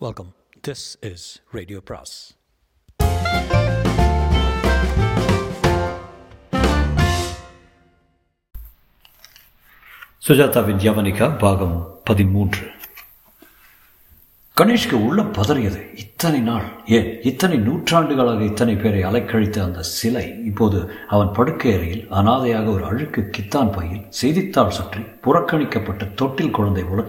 Welcome this is radio பிராஸ் சுஜாதாவின் யவனிகா பாகம் பதிமூன்று. கணேஷ்க்கு உள்ள பதறியது. இத்தனை நாள் ஏன் இத்தனை நூற்றாண்டுகளாக இத்தனை பேரை அலைக்கழித்த அந்த சிலை இப்போது அவன் படுக்கை அறையில் அனாதையாக ஒரு அழுக்கு கித்தான் பையில் செய்தித்தாள் சுற்றி புறக்கணிக்கப்பட்ட தொட்டில் குழந்தை போல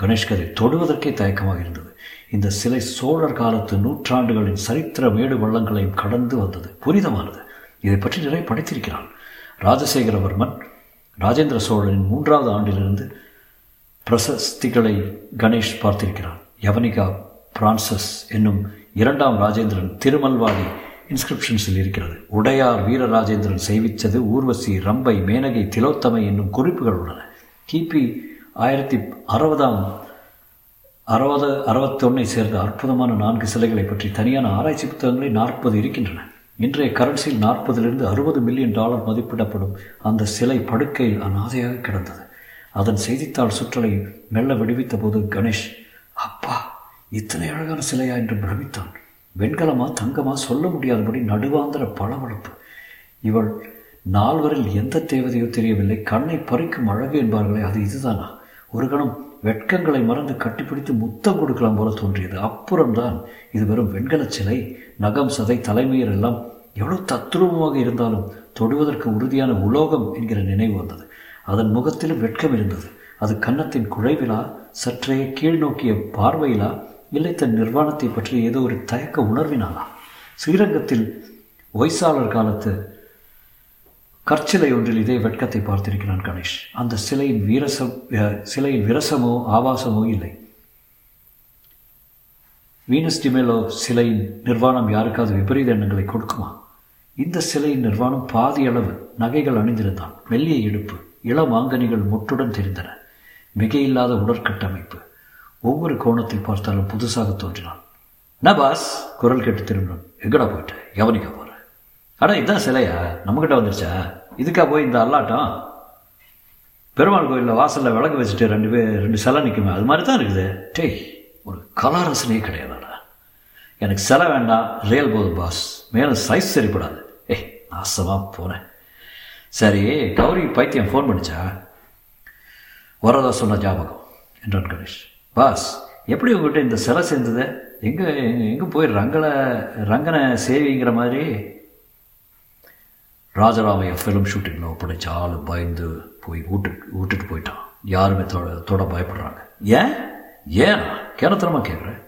கணேஷ்கரை தொடுவதற்கே தயக்கமாக இருந்தது. இந்த சிலை சோழர் காலத்து நூற்றாண்டுகளின் சரித்திர மேடு வள்ளங்களையும் கடந்து வந்தது. புனிதமானது. இதை பற்றி நிறைய படித்திருக்கிறான். ராஜசேகரவர்மன் ராஜேந்திர சோழனின் மூன்றாவது ஆண்டிலிருந்து பிரசஸ்திகளை கணேஷ் பார்த்திருக்கிறான். யவனிகா பிரான்சஸ் என்னும் இரண்டாம் ராஜேந்திரன் திருமல்வாடி இன்ஸ்கிரிப்ஷன்ஸில் இருக்கிறது. உடையார் வீரராஜேந்திரன் செய்வித்தது ஊர்வசி ரம்பை மேனகை திலோத்தமை என்னும் குறிப்புகள் உள்ளன. கிபி ஆயிரத்தி அறுபதாம் அறுபது அறுபத்தொன்னை சேர்ந்த அற்புதமான நான்கு சிலைகளை பற்றி தனியான ஆராய்ச்சி புத்தகங்களில் நாற்பது இருக்கின்றன. இன்றைய கரன்சியில் நாற்பதிலிருந்து அறுபது மில்லியன் டாலர் மதிப்பிடப்படும் அந்த சிலை படுக்கையில் அநாதையாக கிடந்தது. அதன் செய்தித்தாள் சுற்றலை மெல்ல விடுவித்த போது கணேஷ் அப்பா இத்தனை அழகான சிலையா? என்று பிரமித்தான். வெண்கலமா தங்கமா சொல்ல முடியாதபடி நடுவாந்திர பளபளப்பு. இவள் நால்வரில் எந்த தேவதையோ தெரியவில்லை. கண்ணை பறிக்கும் அழகு என்பார்களே அது இதுதானா? ஒரு கணம் வெட்கங்களை மறந்து கட்டிப்பிடித்து முத்தம் கொடுக்கலாம் போல தோன்றியது. அப்புறம்தான் இது வெறும் வெண்கல சிலை நகம் சதை தலைமையர் எல்லாம் எவ்வளவு தத்ரூபமாக இருந்தாலும் தொடுவதற்கு உறுதியான உலோகம் என்கிற நினைவு வந்தது. அதன் முகத்திலும் வெட்கம் இருந்தது. அது கன்னத்தின் குழைவிலா சற்றே கீழ் நோக்கிய பார்வையிலா இல்லை தன் நிர்வாணத்தை பற்றி ஏதோ ஒரு தயக்க உணர்வினாலா? ஸ்ரீரங்கத்தில் ஒய்சாளர் காலத்து கற்சிலை ஒன்றில் இதே வெட்கத்தை பார்த்திருக்கிறான் கணேஷ். அந்த சிலையின் வீரசம் சிலையின் விரசமோ ஆபாசமோ இல்லை. வீனஸ் டிமேலோ சிலையின் நிர்வாணம் யாருக்காவது விபரீத எண்ணங்களை கொடுக்குமா? இந்த சிலையின் நிர்வாணம் பாதி அளவு நகைகள் அணிந்திருந்தான். மெல்லிய இடுப்பு இளமாங்கனிகள் முட்டுடன் தெரிந்தன. மிகையில்லாத உடற்கட்டமைப்பு. ஒவ்வொரு கோணத்தை பார்த்தாலும் புதுசாக தோன்றினான். நபாஸ் குரல் கேட்டு திரும்பினான். எங்கடா போயிட்டு? எவனிக்க போற. அடா இதான் சிலையா? நம்மகிட்ட வந்துருச்சா? இதுக்கா போய் இந்த அல்லாட்டம்? பெருமாள் கோயிலில் வாசலில் விளக்கு வச்சுட்டு ரெண்டு பேர் ரெண்டு சிலை நிற்குமே அது மாதிரி தான் இருக்குது. டேய் ஒரு கலாரசனையே கிடையாதாடா. எனக்கு சிலை வேண்டாம் ரியல் போதும் பாஸ் மேலும் சைஸ் சரிப்படாது. ஏய் நாசமாக போனேன் சரி கௌரி பைத்தியம் ஃபோன் பண்ணிச்சா? வரதா சொன்ன ஜாபகம் என்றான் கணேஷ். பாஸ் எப்படி உங்கள்கிட்ட இந்த சிலை சேர்ந்தது? எங்கே எங்கே போய் ரங்கனை ரங்கனை சேவிங்கிற மாதிரி? ராஜராமைய ஃபிலிம் ஷூட்டிங்கில் ஒப்படைச்ச ஆள் பயந்து போய் ஊட்டு விட்டுட்டு போயிட்டான். யாருமே தொட தொட பயப்படுறாங்க. ஏன்? ஏன்? கேரத்தனமாக கேட்குறேன்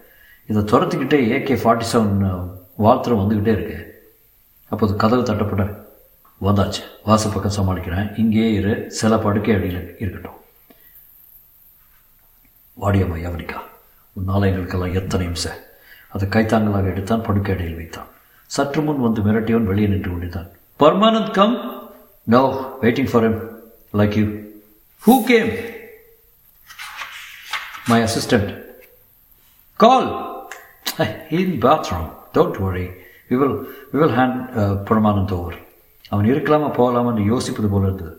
இதை துரத்துக்கிட்டே ஏகே ஃபார்ட்டி செவன் வார்த்தரம் வந்துக்கிட்டே இருக்கு. அப்போது கதவு தட்டப்பட வந்தாச்சு. வாச பக்கம் சமாளிக்கிறேன். இங்கேயே இரு. சில படுக்கை அடியில் இருக்கட்டும். வாடியம்மா யவனிக்கா? உன்னால் எங்களுக்கெல்லாம் எத்தனை இம்சை அதை கைத்தாங்களாக எடுத்தான் படுக்கை அடியில் வைத்தான். சற்று முன் வந்து மிரட்டியவன் வெளியே நின்று கொண்டிருந்தான். Parmanand come no waiting for him like you who came my assistant call in bathroom don't worry we will we will hand Paramanand over அவன் இருக்கலாமா போகலாமான்னு யோசிப்பது போல இருந்தது.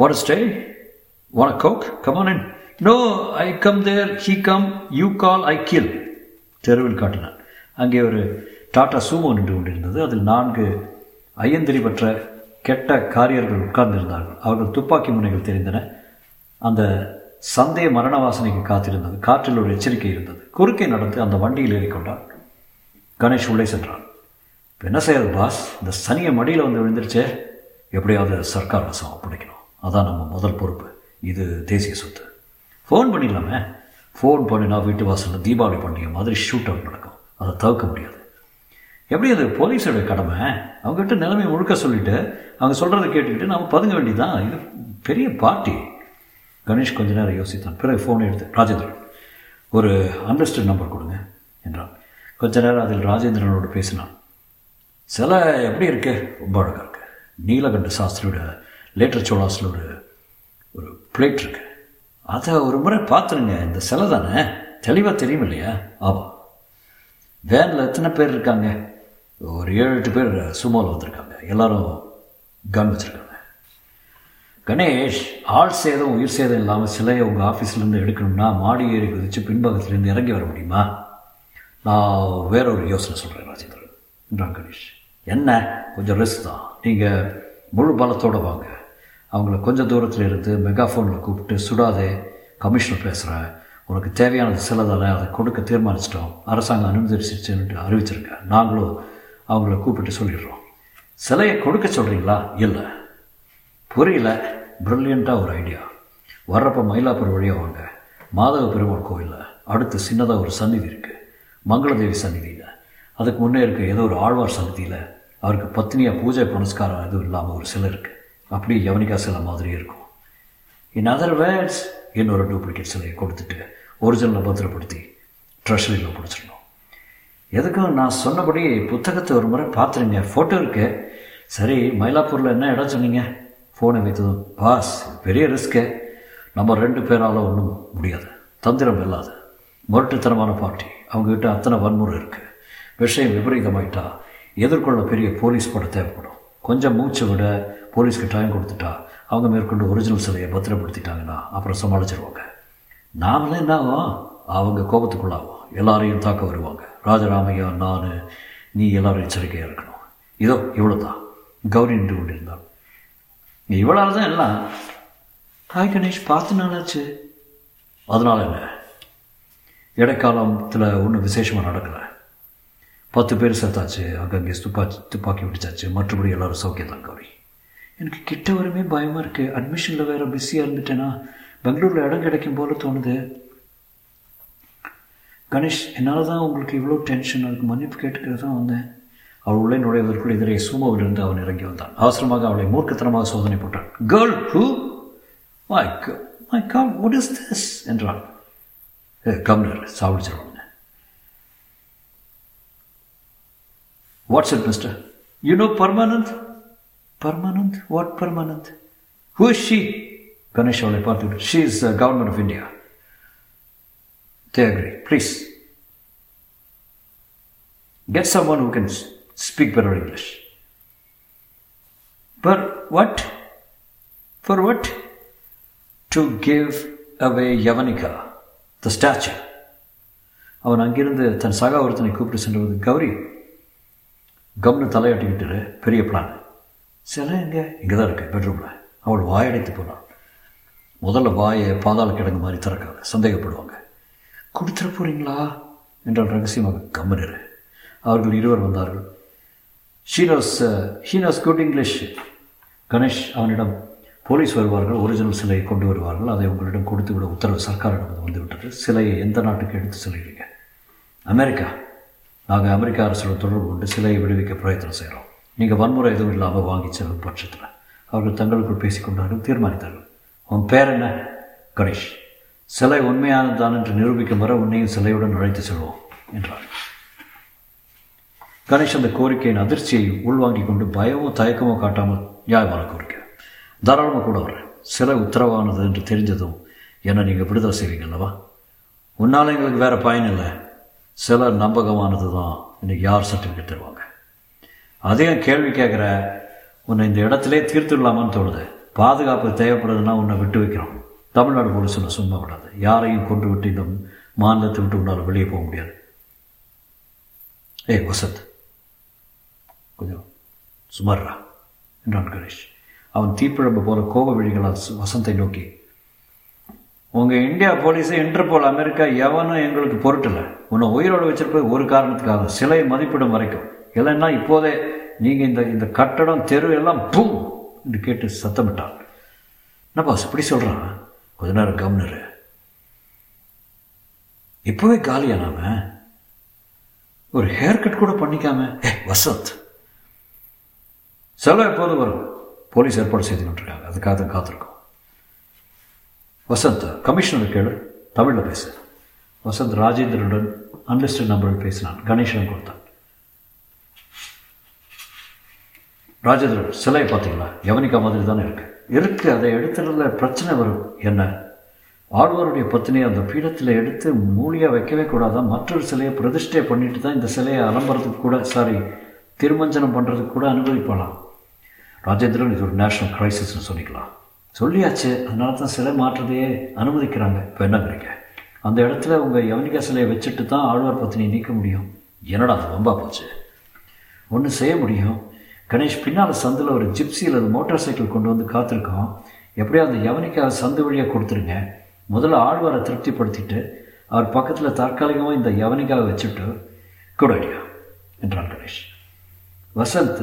What stay what coke come on in no I come there he come you call I kill தெருவில் காட்டினான். அங்கே ஒரு டாடா சூமோ நின்று கொண்டிருந்தது. அதில் நான்கு ஐயந்திரி பெற்ற கெட்ட காரியர்கள் உட்கார்ந்திருந்தார்கள். அவர்கள் துப்பாக்கி முனைகள் தெரிந்தன. அந்த சந்தேக மரண வாசனைக்கு காத்திருந்தது. காற்றில் ஒரு எச்சரிக்கை இருந்தது. குறுக்கே நடந்து அந்த வண்டியில் ஏறிக்கொண்டார் கணேஷ் உள்ளே சென்றான். இப்போ என்ன செய்யறது பாஸ்? இந்த சனியை மடியில் வந்து விழுந்துருச்சே. எப்படியாவது சர்க்கார் வசம் ஒப்படைக்கணும். அதான் நம்ம முதல் பொறுப்பு. இது தேசிய சொத்து. ஃபோன் பண்ணிடலாமே. ஃபோன் பண்ணினா வீட்டு வாசலில் தீபாவளி பண்டிகை மாதிரி ஷூட் அவுட் நடக்கும். அதை தவிர்க்க முடியாது. எப்படி அது போலீஸோட கடமை? அவங்ககிட்ட நிலைமை முழுக்க சொல்லிவிட்டு அவங்க சொல்கிறத கேட்டுக்கிட்டு நம்ம பதுங்க வேண்டியதான் இது பெரிய பார்ட்டி. கணேஷ் கொஞ்ச நேரம் யோசித்தான். பிறகு ஃபோனை எடுத்து ராஜேந்திரன் ஒரு அன்லிஸ்டட் நம்பர் கொடுங்க என்றான். கொஞ்ச நேரம் அதில் ராஜேந்திரனோடு பேசினான். சிலை எப்படி இருக்கு? ரொம்ப அழகாக இருக்கு. நீலகண்ட சாஸ்திரியோட லேட்டர் சோழாஸில் ஒரு ஒரு பிளேட் இருக்கு. அதை ஒரு முறை பார்த்துருங்க. இந்த சிலை தானே? தெளிவாக தெரியும் இல்லையா? ஆமாம் வேனில் எத்தனை பேர் இருக்காங்க? ஒரு ஏழு எட்டு பேர் சுமோவில் வந்திருக்காங்க. எல்லாரும் கன் வச்சுருக்காங்க. கணேஷ் ஆள் சேதம் உயிர் சேதம் இல்லாமல் சிலையை உங்கள் ஆஃபீஸ்லேருந்து எடுக்கணும்னா மாடி ஏறி குதித்து பின்பக்கத்துலேருந்து இறங்கி வர முடியுமா? நான் வேற ஒரு யோசனை சொல்கிறேன் ராஜேந்திரன். என்றான் கணேஷ். என்ன? கொஞ்சம் ரிஸ்க் தான். நீங்கள் முழு பலத்தோடு வாங்க. அவங்கள கொஞ்சம் தூரத்தில் இருந்து மெகாஃபோனில் கூப்பிட்டு சுடாதே கமிஷனர் பேசுகிறேன் உனக்கு தேவையானது சில அதை கொடுக்க தீர்மானிச்சிட்டோம். அரசாங்கம் அனுமதிச்சிருச்சுன்ட்டு அறிவிச்சிருக்கேன் நாங்களும் அவங்கள கூப்பிட்டு சொல்லிடுறோம். சிலையை கொடுக்க சொல்கிறீங்களா இல்லை. புரியல. ப்ரில்லியண்ட்டாக ஒரு ஐடியா வர்றப்போ மயிலாப்பூர் வழியாக வாங்க. மாதவ பெருமாள் கோயிலில் அடுத்து சின்னதாக ஒரு சந்நிதி இருக்குது மங்களதேவி சந்நிதியில். அதுக்கு முன்னே இருக்க ஏதோ ஒரு ஆழ்வார் சந்நிதியில் அவருக்கு பத்னியாக பூஜை புனஸ்காரம் எதுவும் இல்லாமல் ஒரு சிலை இருக்குது அப்படியே யவனிகா சிலை மாதிரி இருக்கும். இன் அதர் வேர்ட்ஸ் இன்னொரு டூப்ளிகேட் சிலையை கொடுத்துட்டு ஒரிஜினலை பத்திரப்படுத்தி ட்ரெஷரியில் பிடிச்சிடணும். எதுக்கும் நான் சொன்னபடி புத்தகத்தை ஒரு முறை பார்த்துருங்க. ஃபோட்டோ இருக்கு. சரி மயிலாப்பூரில் என்ன இடம் சொன்னீங்க? ஃபோனை வைத்ததும் பாஸ் பெரிய ரிஸ்க்கு நம்ம ரெண்டு பேரால் ஒன்றும் முடியாது. தந்திரம் இல்லாது முரட்டுத்தனமான பார்ட்டி அவங்ககிட்ட அத்தனை வன்முறை இருக்குது விஷயம் விபரீதமாயிட்டா. எதிர்கொள்ள பெரிய போலீஸ் படம் தேவைப்படும். கொஞ்சம் மூச்சு விட போலீஸ்க்கு டைம் கொடுத்துட்டா அவங்க மேற்கொண்டு ஒரிஜினல் சிலையை பத்திரப்படுத்திட்டாங்கன்னா அப்புறம் சமாளிச்சிருவாங்க. நாமளே என்ன ஆகும் அவங்க கோபத்துக்குள்ளாகும் எல்லாரையும் தாக்க வருவாங்க. ராஜராமையா நான் நீ எல்லாரும் எச்சரிக்கையாக இருக்கணும். இதோ இவ்வளோ தான் கௌரி நின்று கொண்டிருந்தாள் இவ்வளோ தான் எல்லாம். ஹாய் கணேஷ் பார்த்து நாளாச்சு. அதனால் என்ன? இடைக்காலத்தில் ஒன்றும் விசேஷமாக நடக்கலை. பத்து பேர் சேர்த்தாச்சு அங்கங்கே துப்பாக்கி துப்பாக்கி வெடிச்சாச்சு. மற்றபடி எல்லாரும் சௌக்கியம் தான் கௌரி. எனக்கு கிட்ட வரமே பயமாக இருக்குது அட்மிஷனில் வேறு பிஸியாக இருந்துட்டேன்னா பெங்களூரில் இடம் கிடைக்கும் போல தோணுது. கணேஷ் என்னால் தான் உங்களுக்கு இவ்வளோ டென்ஷன் அதுக்கு மன்னிப்பு கேட்டுக்கிறது தான் வந்தேன். அவள் உள்ளே நுழைவதற்குள் எதிரே சூமோவிலிருந்து அவன் இறங்கி வந்தான். அவசரமாக அவளை மூர்க்கத்தனமாக சோதனை போட்டான். Girl who my my call what is this என்றான். கம்னர் சாவடிச்சிருவாங்க what's it mister you know Parmanand Parmanand what Parmanand who she Ganesh அவளை பார்த்து she is government of India They please Please. Get someone who can speak better English. But what? For what? To give away Yavanika, the statue. அவன் அங்கிருந்து தன் சகா ஒருத்தனை கூப்பிட்டு சென்றது கௌரி கம்னு தலையாட்டிக்கிட்டு பெரிய பிளான் சில எங்கே இங்கே தான் இருக்கு பெட்ரூமில் அவள் வாயடைத்து போனான் முதல்ல வாயை பாதாள கிடங்கு மாதிரி திறக்காங்க சந்தேகப்படுவாங்க கொடுத்துட போகிறீங்களா என்றால் ரகசியமாக கம்மனர் அவர்கள் இருவர் வந்தார்கள். ஷீனாஸ் ஷீனாஸ் குட் இங்கிலீஷ் கணேஷ் அவனிடம் போலீஸ் வருவார்கள் ஒரிஜினல் சிலையை கொண்டு வருவார்கள். அதை உங்களிடம் கொடுத்து விட உத்தரவு சர்க்காரிடம் வந்துவிட்டது. சிலையை எந்த நாட்டுக்கு எடுத்து செல்கிறீங்க? அமெரிக்கா. நாங்கள் அமெரிக்க அரசோட தொடர்பு கொண்டு சிலையை விடுவிக்க பிரயத்தனம் செய்கிறோம். நீங்கள் வன்முறை எதுவும் இல்லாமல் வாங்கி செல்லும் பட்சத்தில். அவர்கள் தங்களுக்குள் பேசிக்கொண்டார்கள் தீர்மானித்தார்கள். உன் பேர் என்ன? கணேஷ். சிலை உண்மையானதுதான் என்று நிரூபிக்கும் வர உன்னையும் சிலையுடன் அழைத்து செல்வோம் என்றார் கணேஷ் அந்த கோரிக்கையின் அதிர்ச்சியை உள்வாங்கிக் கொண்டு பயமோ தயக்கமோ காட்டாமல் நியாயமான கோரிக்கை. தாராளமாக கூட வர்றேன். சிலை உத்தரவானது என்று தெரிஞ்சதும் என்னை நீங்கள் விடுதலை செய்வீங்க அல்லவா? உன்னால் எங்களுக்கு வேறு பயன் இல்லை. சில நம்பகமானது தான் இன்னைக்கு யார் சர்டிஃபிகேட் தருவாங்க? அதையும் கேள்வி கேட்குற உன்னை இந்த இடத்துல தீர்த்துடலாமான்னு தோணுது. பாதுகாப்பு தேவைப்படுதுன்னா உன்னை விட்டு வைக்கிறோம். தமிழ்நாடு போலீஸில் சும்மா விடாது. யாரையும் கொண்டு விட்டு இந்த மாநிலத்தை விட்டு உன்னால் வெளியே போக முடியாது. ஏய் வசந்த். கொஞ்சம் சுமாரா என்றான் கணேஷ். அவன் தீப்பிழம்பு போல கோப விழிகளால் வசந்தை நோக்கி உங்கள் இந்தியா போலீஸு இன்டர்போல் அமெரிக்கா எவனும் எங்களுக்கு பொருட்டில்லை உன்னை உயிரோடு வச்சிருப்பது ஒரு காரணத்துக்காக சிலை மதிப்பிடும் வரைக்கும். இல்லைன்னா இப்போதே நீங்கள் இந்த இந்த கட்டடம் தெரு எல்லாம் பூ என்று கேட்டு சத்தமிட்டான். என்னப்பா இப்படி சொல்கிறான் கொஞ்ச நேரம் கவர்னர். இப்போவே காலியா நாம? ஒரு ஹேர் கட் கூட பண்ணிக்காம? ஏ வசந்த். செலவு எப்போது வரும்? போலீஸ் ஏற்பாடு செய்து கொண்டிருக்காங்க. அதுக்காக தான் காத்திருக்கோம். வசந்த் கமிஷனர் கேளு. தமிழில் பேசு. வசந்த் ராஜேந்திரனுடன் அன்லிஸ்டட் நம்பரில் பேசினான். கணேசன் கொடுத்தான். ராஜேந்திரன் சிலையை பார்த்தீங்களா? யவனிக்கா மாதிரி தானே இருக்கு. இருக்கு அதை எடுத்துறதுல பிரச்சனை வரும். என்ன? ஆழ்வாருடைய பத்தினியை அந்த பீடத்தில் எடுத்து மூலியாக வைக்கவே கூடாதான். மற்றொரு சிலையை பிரதிஷ்டை பண்ணிட்டு தான் இந்த சிலையை அலம்புறதுக்கு கூட சாரி திருமஞ்சனம் பண்ணுறதுக்கு கூட அனுபவிப்பலாம் ராஜேந்திரன் இது ஒரு நேஷனல் கிரைசிஸ்னு சொல்லிக்கலாம். சொல்லியாச்சு அதனால தான் சிலை மாற்றுறதையே அனுமதிக்கிறாங்க. இப்போ என்னங்கிறீங்க அந்த இடத்துல உங்கள் யவனிகா சிலையை வச்சுட்டு தான் ஆழ்வார் பத்தினியை நீக்க முடியும். என்னடா அது ரொம்ப போச்சு? ஒன்று செய்ய முடியும். கணேஷ் பின்னால் சந்தில் ஒரு ஜிப்சி அல்லது மோட்டார் சைக்கிள் கொண்டு வந்து காத்திருக்கோம். எப்படியோ அந்த யவனிக்கா சந்து வழியாக கொடுத்துருங்க. முதல்ல ஆழ்வாரை திருப்திப்படுத்திட்டு அவர் பக்கத்தில் தற்காலிகமாக இந்த யவனிக்காவை வச்சுட்டு குட் ஐடியா என்றான் கணேஷ். வசந்த்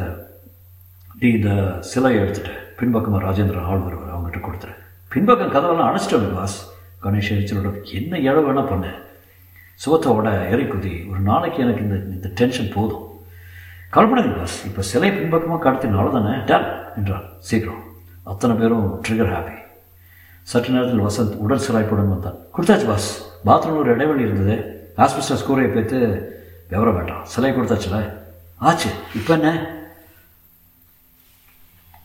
நீ இந்த சிலையை எடுத்துட்டு பின்பக்கமாக ராஜேந்திரன் ஆள் வருவார் அவங்ககிட்ட கொடுத்துரு. பின்பக்கம் கதவெல்லாம் அடைச்சிட்டு பாஸ் கணேஷ் எரிச்சலோட என்ன இழவு வேணால் பண்ணு. சுவத்தோட எரிக்குதி ஒரு நாளைக்கு எனக்கு இந்த இந்த டென்ஷன் போதும். கவலைப்படாதீங்க பாஸ் இப்போ சிலை பின்பக்கமாக கடத்தினால தானே டன் என்றான் சீக்கிரம். அத்தனை பேரும் ட்ரிகர் ஹாப்பி சற்று நேரத்தில் வசந்த் உடல் சிலாய்ப்புடன் வந்தான். கொடுத்தாச்சு பாஸ் பாத்ரூமில் ஒரு இடைவெளி இருந்தது. ஆஸ்பிஸ்டஸ் கூரையை பேத்து விவரம் வேண்டாம். சிலை கொடுத்தாச்சுல? ஆச்சு. இப்போ என்ன?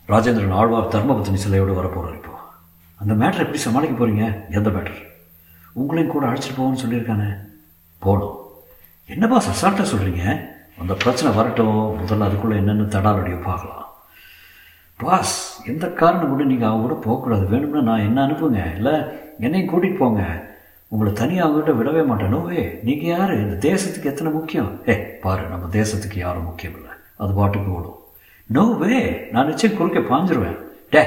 ராஜேந்திரன் ஆழ்வார் தர்மபத்தினி சிலையோடு வரப்போகிறார் இப்போ. அந்த மேட்டரை எப்படி சமாளிக்க போகிறீங்க எந்த மேட்டர் உங்களையும் கூட அழைச்சிட்டு போவோம்னு சொல்லியிருக்கானே? போகணும். என்னப்பா சசால்ட்டாக சொல்கிறீங்க அந்த பிரச்சனை வரட்டும். முதல்ல அதுக்குள்ளே என்னென்னு தடாலடியோ பார்க்கலாம். பாஸ் எந்த காரணம் கூட நீங்கள் அவங்க கூட போகக்கூடாது? வேணும்னா நான் என்ன அனுப்புங்க? இல்லை என்னையும் கூட்டிகிட்டு போங்க. உங்களை தனியாக அவங்ககிட்ட விடவே மாட்டேன். நோவே நீங்கள் யார்? இந்த தேசத்துக்கு எத்தனை முக்கியம்? ஏ பாரு நம்ம தேசத்துக்கு யாரும் முக்கியம் இல்லை. அது பாட்டுக்கு ஓடும். நோ வே நான் நிச்சயம் குறுக்க பாஞ்சிருவேன். டே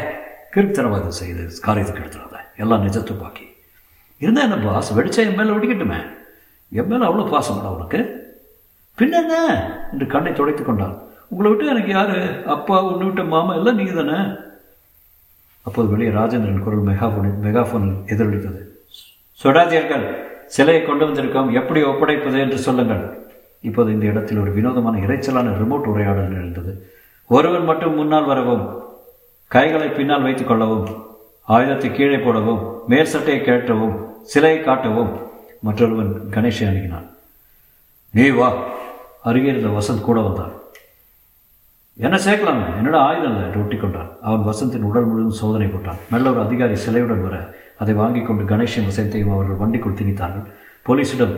கிறுத்தனவாதம் செய்து காரியத்துக்கு எடுத்துடாத. எல்லாம் நிஜத்து பாக்கி இருந்தால் என்ன பாஸ் வெடிச்சா என் மேலே வெடிக்கட்டுமே. என் மேலே அவ்வளோ பாசம் உனக்கு. அவனுக்கு என்ன என்று கண்ணை துடைத்து கொண்டான் உங்களை விட்டு எனக்கு யாரு? அப்பா உன்னை விட்ட மாமா எல்லாம் நீங்கள் தானே? அப்போது வெளியே ராஜேந்திரன் குரல் மெகாஃபோனில் மெகாஃபோனில் எதிரொலித்தது. சொடாதியர்கள் சிலையை கொண்டு வந்திருக்கோம். எப்படி ஒப்படைப்பது என்று சொல்லுங்கள். இப்போது இந்த இடத்தில் ஒரு வினோதமான இறைச்சலான ரிமோட் உரையாடல் நிகழ்ந்தது. ஒருவன் மட்டும் முன்னால் வரவும் கைகளை பின்னால் வைத்துக் கொள்ளவும் ஆயுதத்தை கீழே போடவும் மேல் சட்டையை கேட்டவும் சிலையை காட்டவும் மற்றொருவன் கணேஷை அணுகினான். நீ வா அருகே இருந்த வசந்த் கூட வந்தான் என்ன சேர்க்கலாமே? என்னடா ஆயுதம் இல்லை என்று ஒட்டிக்கொண்டான் அவன் வசந்தின் உடல் முழுவதும் சோதனை போட்டான். மெல்ல ஒரு அதிகாரி சிலையுடன் வர அதை வாங்கி கொண்டு கணேஷையும் வசந்தையும் அவர்கள் வண்டிக்குள் திணித்தார்கள். போலீசிடம்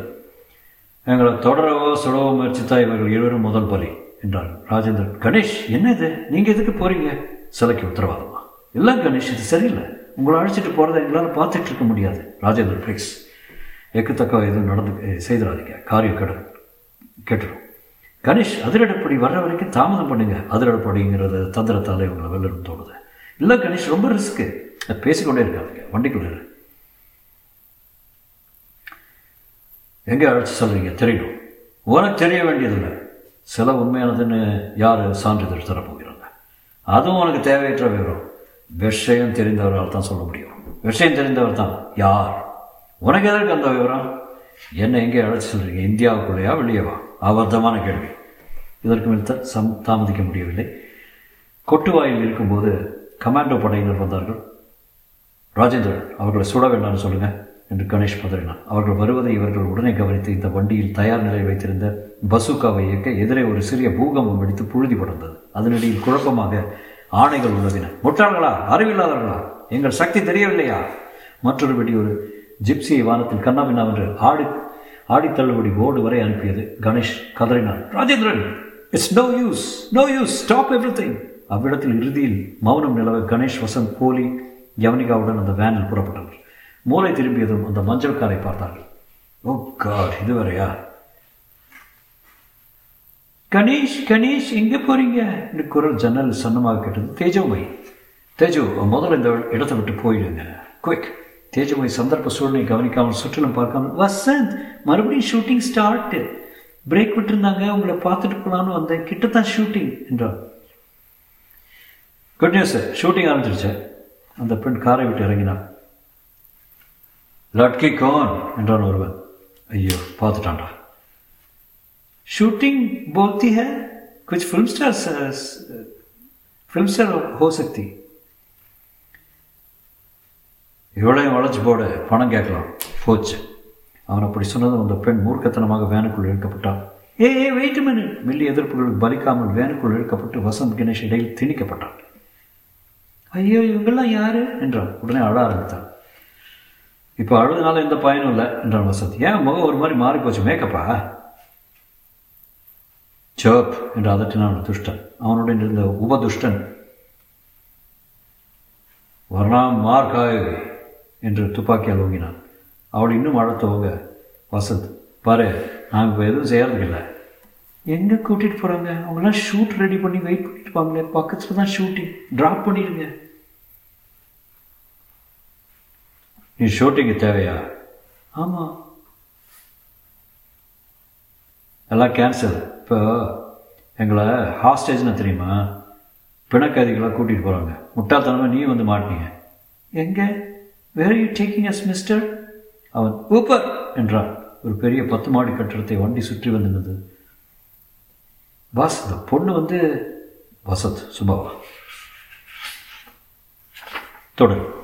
எங்களை தொடரவோ சுடவோ முயற்சித்தா இவர்கள் இருவரும் முதல் பலி என்றார் ராஜேந்திரன். கணேஷ் என்ன இது? நீங்கள் எதுக்கு போறீங்க? சிலைக்கு உத்தரவாதமா இல்லை கணேஷ் இது சரியில்லை. உங்களை அழைச்சிட்டு போகிறத எங்களால் பார்த்துட்டு இருக்க முடியாது. ராஜேந்திரன் ப்ளீஸ் எக்குத்தக்க எதுவும் நடந்து செய்திடாதீங்க. காரியம் கெடு கெட்டுடும் கணேஷ் அதிரடப்படி வர்ற வரைக்கும் தாமதம் பண்ணுங்க. அதிரடப்படிங்கிறது தந்திரத்தாலே உங்களை வெள்ளம் தோணுது. இல்லை கணேஷ் ரொம்ப ரிஸ்க்கு பேசிக்கொண்டே இருக்காதுங்க. வண்டிக்குள்ள எங்கே அழைச்சி சொல்கிறீங்க தெரியணும். உனக்கு தெரிய வேண்டியதில்லை. சில உண்மையானதுன்னு யார் சான்றிதழ் தரப்போகிறாங்க? அதுவும் உனக்கு தேவையற்ற விவரம். விஷயம் தெரிந்தவரால் தான் சொல்ல முடியும். விஷயம் தெரிந்தவர் தான் யார்? உனக்கு எதற்கு அந்த விவரம்? என்ன எங்கே அழைச்சி சொல்றீங்க? இந்தியாவுக்குள்ளேயா வெளியேவா? அபத்தமான கேள்வி. இதற்கு மேல் த- சம் தாமதிக்க முடியவில்லை. கொட்டுவாயில் இருக்கும்போது கமாண்டோ படையினர் வந்தார்கள். ராஜேந்திரன் அவர்களை சுட வேண்டாம்னு சொல்லுங்கள் என்று கணேஷ் பதறினான். அவர்கள் வருவதை இவர்கள் உடனே கவனித்து இந்த வண்டியில் தயார் நிலையில் வைத்திருந்த பசூக்காவை இயக்க எதிரே ஒரு சிறிய பூகம்பம் வெடித்து புழுதி படர்ந்தது. அதனிடையில் குழப்பமாக ஆணைகள் உலவின முட்டாள்களா? அறிவில்லாதவர்களா? எங்கள் சக்தி தெரியவில்லையா? மற்றொரு வெடி ஒரு ஜிப்சியை வானத்தில் கண்ணாபின்னாவென்று ஆடு ஆடித்தள்ளுபடி போர்டு வரை அனுப்பியது Ganesh கதறினான் Rajendran it's no use no use stop every அவ்விடத்தில் இறுதியில் மௌனம் நிலவ கணேஷ் வசந்த் கோலி யவனிகாவுடன் அந்த வேனில் புறப்பட்டனர். மூளை திரும்பியதும் அந்த மஞ்சள் காரை பார்த்தார்கள். ஓ காட் இதுவரையா கணேஷ் கணேஷ் எங்கே போறீங்க? என்று குரல் ஜன்னல் சன்னமாக கேட்டது தேஜோமை தேஜு முதல்ல இந்த இடத்தை விட்டு போயிடுங்க. குயிக் தேஜோமய் சந்தர்ப்ப சூழ்நிலை கவனிக்காமல் சுற்றிலும் பார்க்காமல் வசந்த் மறுபடியும் ஷூட்டிங் ஸ்டார்ட் பிரேக் விட்டுருந்தாங்க உங்களை பார்த்துட்டு போகலான்னு வந்தேன் கிட்ட தான் ஷூட்டிங் என்றார் குட் நியூஸ் ஷூட்டிங் ஆரம்பிச்சிருச்சு அந்த பெண் காரை விட்டு இறங்கினார் லட்கி கோன் என்றான் ஒருவன் ஐயோ பார்த்துட்டான்டா शूटिंग बोलती है कुछ फिल्म स्टार फिल्म स्टार हो सकती இவளையும் வளைச்சு போடு பணம் கேட்கலாம். போச்சு. அவன் அப்படி சொன்னதும் அந்த பெண் மூர்க்கத்தனமாக வேனுக்குள் இழுக்கப்பட்டான் ஏ ஏ வெயிட் மினு மில்லி எதிர்ப்புகளுக்கு பலிக்காமல் வேனுக்குள் இழுக்கப்பட்டு வசந்த் கணேஷ் இடையில் திணிக்கப்பட்டான். ஐயோ இவங்கெல்லாம் யாரு? என்றான். உடனே அழ ஆரம்பித்தான். இப்போ அழுதுனால எந்த பயனும் இல்லை என்றான் வசந்த். ஏன் முகம் ஒரு மாதிரி மாறி போச்சு மேக்கப்பா சோப் என்று அதட்டினான் துஷ்டன். அவனுடன் இருந்த உபதுஷ்டன். வர்ணாம் மார்காய் என்று துப்பாக்கியால் ஓங்கினான் அவள் இன்னும் அழ துவங்க வசந்த் பாரு நாங்கள் இப்போ எதுவும் செய்யறதுக்கு இல்லை எங்கே கூட்டிகிட்டு போகிறாங்க அவங்களாம் ஷூட் ரெடி பண்ணி வெயிட் பண்ணிட்டு இருப்பாங்களே. பக்கத்தில் தான் ஷூட்டிங் ட்ராப் பண்ணிடுங்க. நீ ஷூட்டிங்கு தேவையா? ஆமாம் எல்லாம் கேன்சல் இப்போ எங்களை ஹாஸ்டேஜ்னு தெரியுமா? பிணக்கைதிகளாக கூட்டிகிட்டு போகிறாங்க முட்டாள்தனமாக நீ வந்து மாட்டினீங்க. எங்கே? Where you taking us mister அவன் ஊப்பர் என்றான். ஒரு பெரிய பத்து மாடி கட்டிடத்தை வண்டி சுற்றி வந்திருந்தது பாஸ் இந்த பொண்ணு வந்து வசத் சுபாவா. தொடரும்